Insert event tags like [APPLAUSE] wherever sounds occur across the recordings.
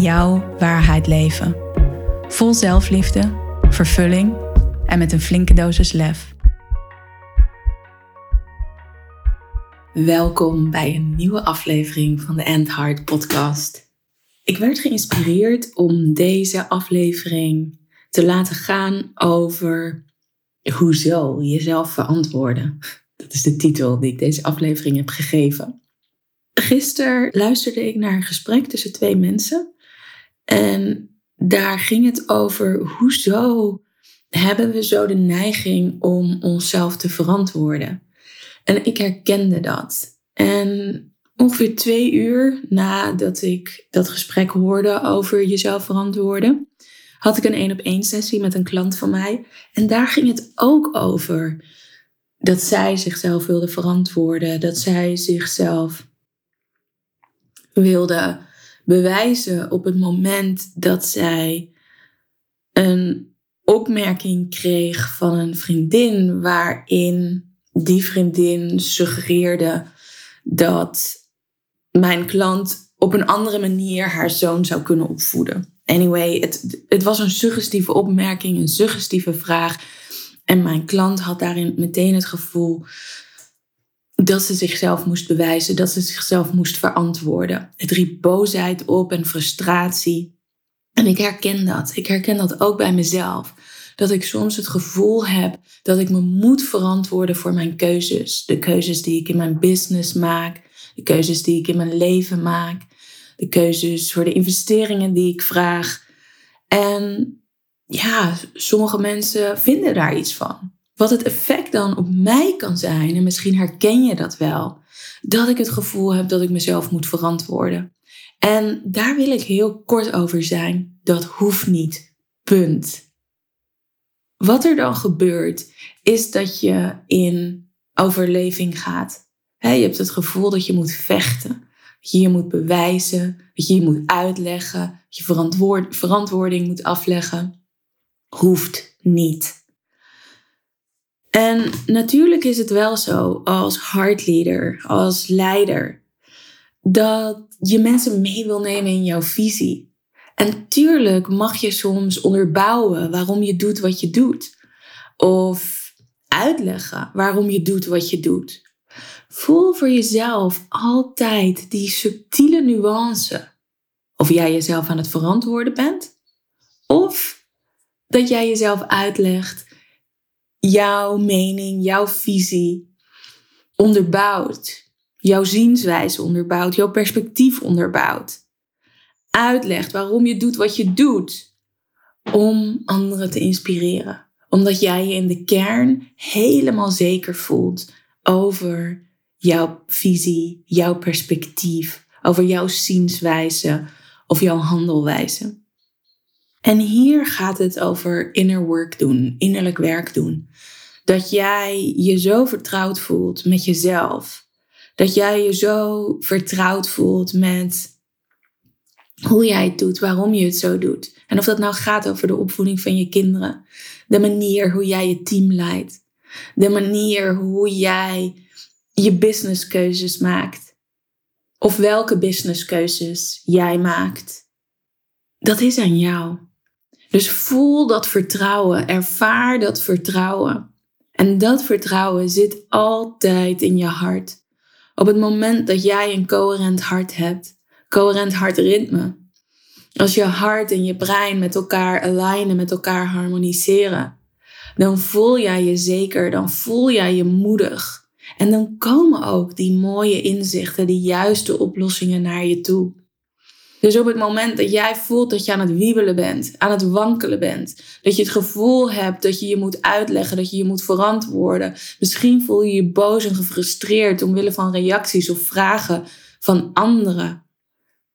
jouw waarheid leven. Vol zelfliefde, vervulling en met een flinke dosis lef. Welkom bij een nieuwe aflevering van de End Heart podcast. Ik werd geïnspireerd om deze aflevering te laten gaan over hoezo jezelf verantwoorden. Dat is de titel die ik deze aflevering heb gegeven. Gisteren luisterde ik naar een gesprek tussen twee mensen en daar ging het over hoezo hebben we zo de neiging om onszelf te verantwoorden. En ik herkende dat. En ongeveer twee uur nadat ik dat gesprek hoorde over jezelf verantwoorden, had ik een één op één sessie met een klant van mij. En daar ging het ook over dat zij zichzelf wilde verantwoorden, dat zij zichzelf wilde bewijzen op het moment dat zij een opmerking kreeg van een vriendin waarin die vriendin suggereerde dat mijn klant op een andere manier haar zoon zou kunnen opvoeden. Anyway, het, het was een suggestieve opmerking, een suggestieve vraag. En mijn klant had daarin meteen het gevoel dat ze zichzelf moest bewijzen, dat ze zichzelf moest verantwoorden. Het riep boosheid op en frustratie. En ik herken dat. Ik herken dat ook bij mezelf. Dat ik soms het gevoel heb dat ik me moet verantwoorden voor mijn keuzes. De keuzes die ik in mijn business maak, de keuzes die ik in mijn leven maak, de keuzes voor de investeringen die ik vraag. En ja, sommige mensen vinden daar iets van. Wat het effect dan op mij kan zijn, en misschien herken je dat wel, dat ik het gevoel heb dat ik mezelf moet verantwoorden. En daar wil ik heel kort over zijn. Dat hoeft niet. Punt. Wat er dan gebeurt, is dat je in overleving gaat. je hebt het gevoel dat je moet vechten, dat je je moet bewijzen, dat je je moet uitleggen, dat je verantwoording moet afleggen. Hoeft niet. En natuurlijk is het wel zo als heartleader, als leider, dat je mensen mee wil nemen in jouw visie. En tuurlijk mag je soms onderbouwen waarom je doet wat je doet. Of uitleggen waarom je doet wat je doet. Voel voor jezelf altijd die subtiele nuance. Of jij jezelf aan het verantwoorden bent. Of dat jij jezelf uitlegt jouw mening, jouw visie onderbouwt. Jouw zienswijze onderbouwt, jouw perspectief onderbouwt. Uitlegt waarom je doet wat je doet. Om anderen te inspireren. Omdat jij je in de kern helemaal zeker voelt over jouw visie, jouw perspectief, over jouw zienswijze of jouw handelwijze. En hier gaat het over inner work doen, innerlijk werk doen. Dat jij je zo vertrouwd voelt met jezelf. Dat jij je zo vertrouwd voelt met hoe jij het doet, waarom je het zo doet. En of dat nou gaat over de opvoeding van je kinderen, de manier hoe jij je team leidt, de manier hoe jij je businesskeuzes maakt, of welke businesskeuzes jij maakt. Dat is aan jou. Dus voel dat vertrouwen, ervaar dat vertrouwen. En dat vertrouwen zit altijd in je hart. Op het moment dat jij een coherent hart hebt, coherent hartritme. Als je hart en je brein met elkaar alignen, met elkaar harmoniseren, dan voel jij je zeker, dan voel jij je moedig. En dan komen ook die mooie inzichten, die juiste oplossingen naar je toe. Dus op het moment dat jij voelt dat je aan het wiebelen bent, aan het wankelen bent, dat je het gevoel hebt dat je je moet uitleggen, dat je je moet verantwoorden, misschien voel je je boos en gefrustreerd omwille van reacties of vragen van anderen,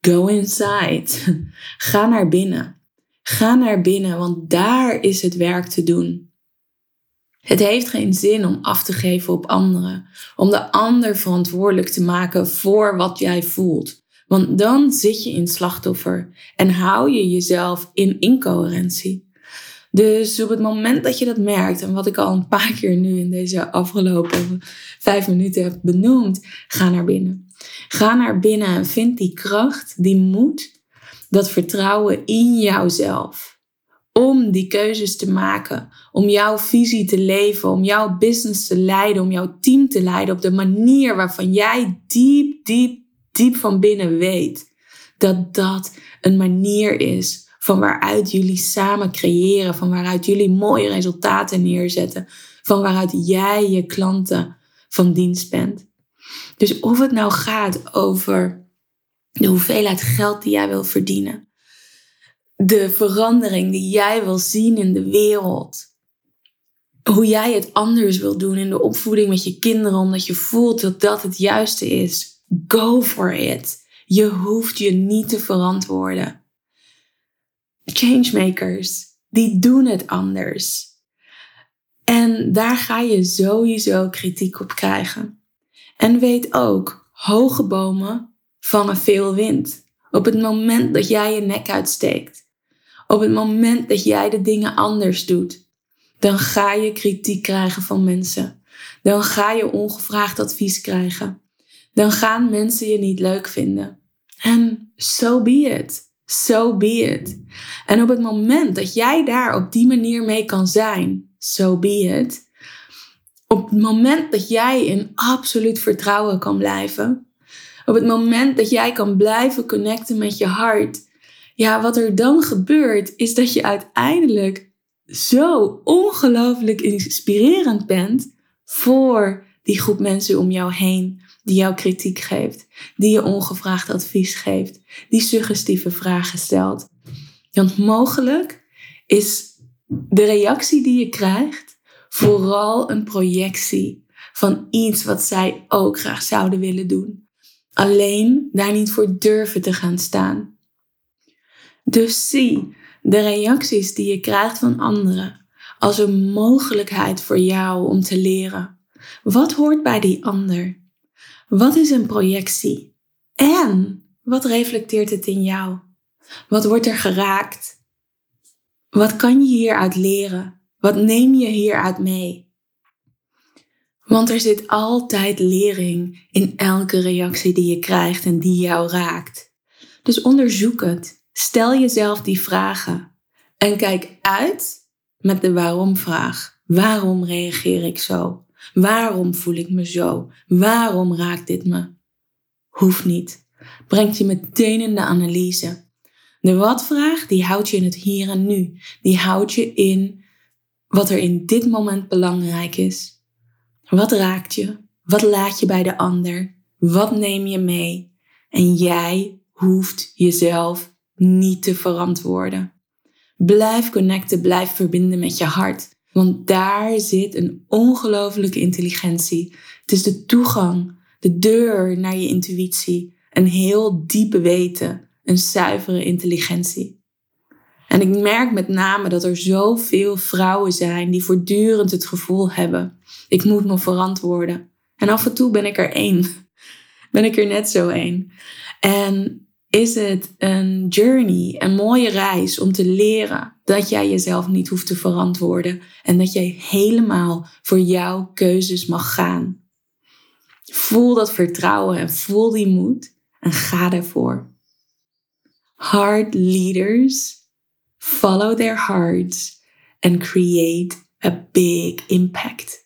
Go inside. [LAUGHS] Ga naar binnen. Ga naar binnen, want daar is het werk te doen. Het heeft geen zin om af te geven op anderen, om de ander verantwoordelijk te maken voor wat jij voelt. Want dan zit je in slachtoffer en hou je jezelf in incoherentie. Dus op het moment dat je dat merkt, en wat ik al een paar keer nu in deze afgelopen vijf minuten heb benoemd, ga naar binnen. Ga naar binnen en vind die kracht, die moed, dat vertrouwen in jouzelf. Om die keuzes te maken, om jouw visie te leven, om jouw business te leiden, om jouw team te leiden op de manier waarvan jij diep, diep, diep van binnen weet dat dat een manier is van waaruit jullie samen creëren, van waaruit jullie mooie resultaten neerzetten, van waaruit jij je klanten van dienst bent. Dus of het nou gaat over de hoeveelheid geld die jij wil verdienen, de verandering die jij wil zien in de wereld, hoe jij het anders wil doen in de opvoeding met je kinderen, omdat je voelt dat dat het juiste is, go for it. Je hoeft je niet te verantwoorden. Changemakers, die doen het anders. En daar ga je sowieso kritiek op krijgen. En weet ook, hoge bomen vangen veel wind. Op het moment dat jij je nek uitsteekt, op het moment dat jij de dingen anders doet, dan ga je kritiek krijgen van mensen. Dan ga je ongevraagd advies krijgen. Dan gaan mensen je niet leuk vinden. En so be it. So be it. En op het moment dat jij daar op die manier mee kan zijn, so be it. Op het moment dat jij in absoluut vertrouwen kan blijven. Op het moment dat jij kan blijven connecten met je hart. Ja, wat er dan gebeurt, is dat je uiteindelijk zo ongelooflijk inspirerend bent voor die groep mensen om jou heen die jou kritiek geeft, die je ongevraagd advies geeft, die suggestieve vragen stelt. Want mogelijk is de reactie die je krijgt vooral een projectie van iets wat zij ook graag zouden willen doen. Alleen daar niet voor durven te gaan staan. Dus zie de reacties die je krijgt van anderen als een mogelijkheid voor jou om te leren. Wat hoort bij die ander? Wat is een projectie? En wat reflecteert het in jou? Wat wordt er geraakt? Wat kan je hieruit leren? Wat neem je hieruit mee? Want er zit altijd lering in elke reactie die je krijgt en die jou raakt. Dus onderzoek het. Stel jezelf die vragen. En kijk uit met de waarom-vraag. Waarom reageer ik zo? Waarom voel ik me zo? Waarom raakt dit me? Hoeft niet. Brengt je meteen in de analyse. De wat-vraag, die houdt je in het hier en nu. Die houdt je in wat er in dit moment belangrijk is. Wat raakt je? Wat laat je bij de ander? Wat neem je mee? En jij hoeft jezelf niet te verantwoorden. Blijf connecten, blijf verbinden met je hart. Want daar zit een ongelofelijke intelligentie. Het is de toegang, de deur naar je intuïtie. Een heel diepe weten, een zuivere intelligentie. En ik merk met name dat er zoveel vrouwen zijn die voortdurend het gevoel hebben: ik moet me verantwoorden. En af en toe ben ik er één. Ben ik er net zo één. En is het een journey, een mooie reis om te leren dat jij jezelf niet hoeft te verantwoorden en dat jij helemaal voor jouw keuzes mag gaan. Voel dat vertrouwen en voel die moed en ga ervoor. Hard leaders follow their hearts and create a big impact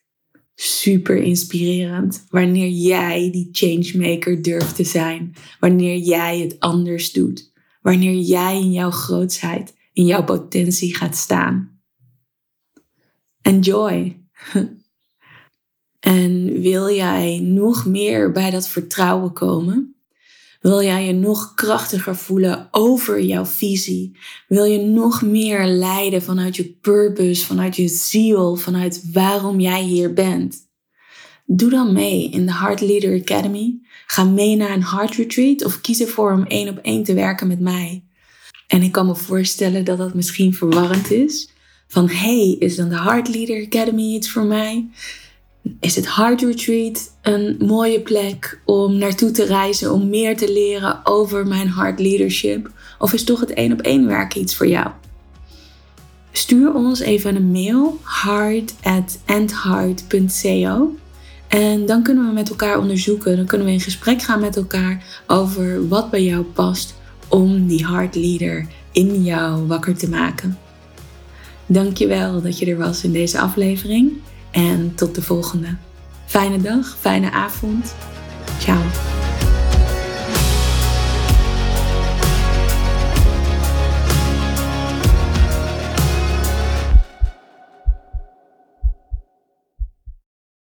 super inspirerend. Wanneer jij die changemaker durft te zijn. Wanneer jij het anders doet. Wanneer jij in jouw grootsheid, in jouw potentie gaat staan. Enjoy. [LAUGHS] en wil jij nog meer bij dat vertrouwen komen? Wil jij je nog krachtiger voelen over jouw visie? Wil je nog meer leiden vanuit je purpose, vanuit je ziel, vanuit waarom jij hier bent? Doe dan mee in de Heart Leader Academy. Ga mee naar een Heart Retreat of kies ervoor om één op één te werken met mij. En ik kan me voorstellen dat dat misschien verwarrend is. Van hey, is dan de Heart Leader Academy iets voor mij? Is het Heart Retreat een mooie plek om naartoe te reizen, om meer te leren over mijn heart leadership? Of is toch het één op één werken iets voor jou? Stuur ons even een mail, heart@endheart.co. En dan kunnen we met elkaar onderzoeken, dan kunnen we in gesprek gaan met elkaar over wat bij jou past om die heart leader in jou wakker te maken. Dankjewel dat je er was in deze aflevering en tot de volgende. Fijne dag, fijne avond. Ciao.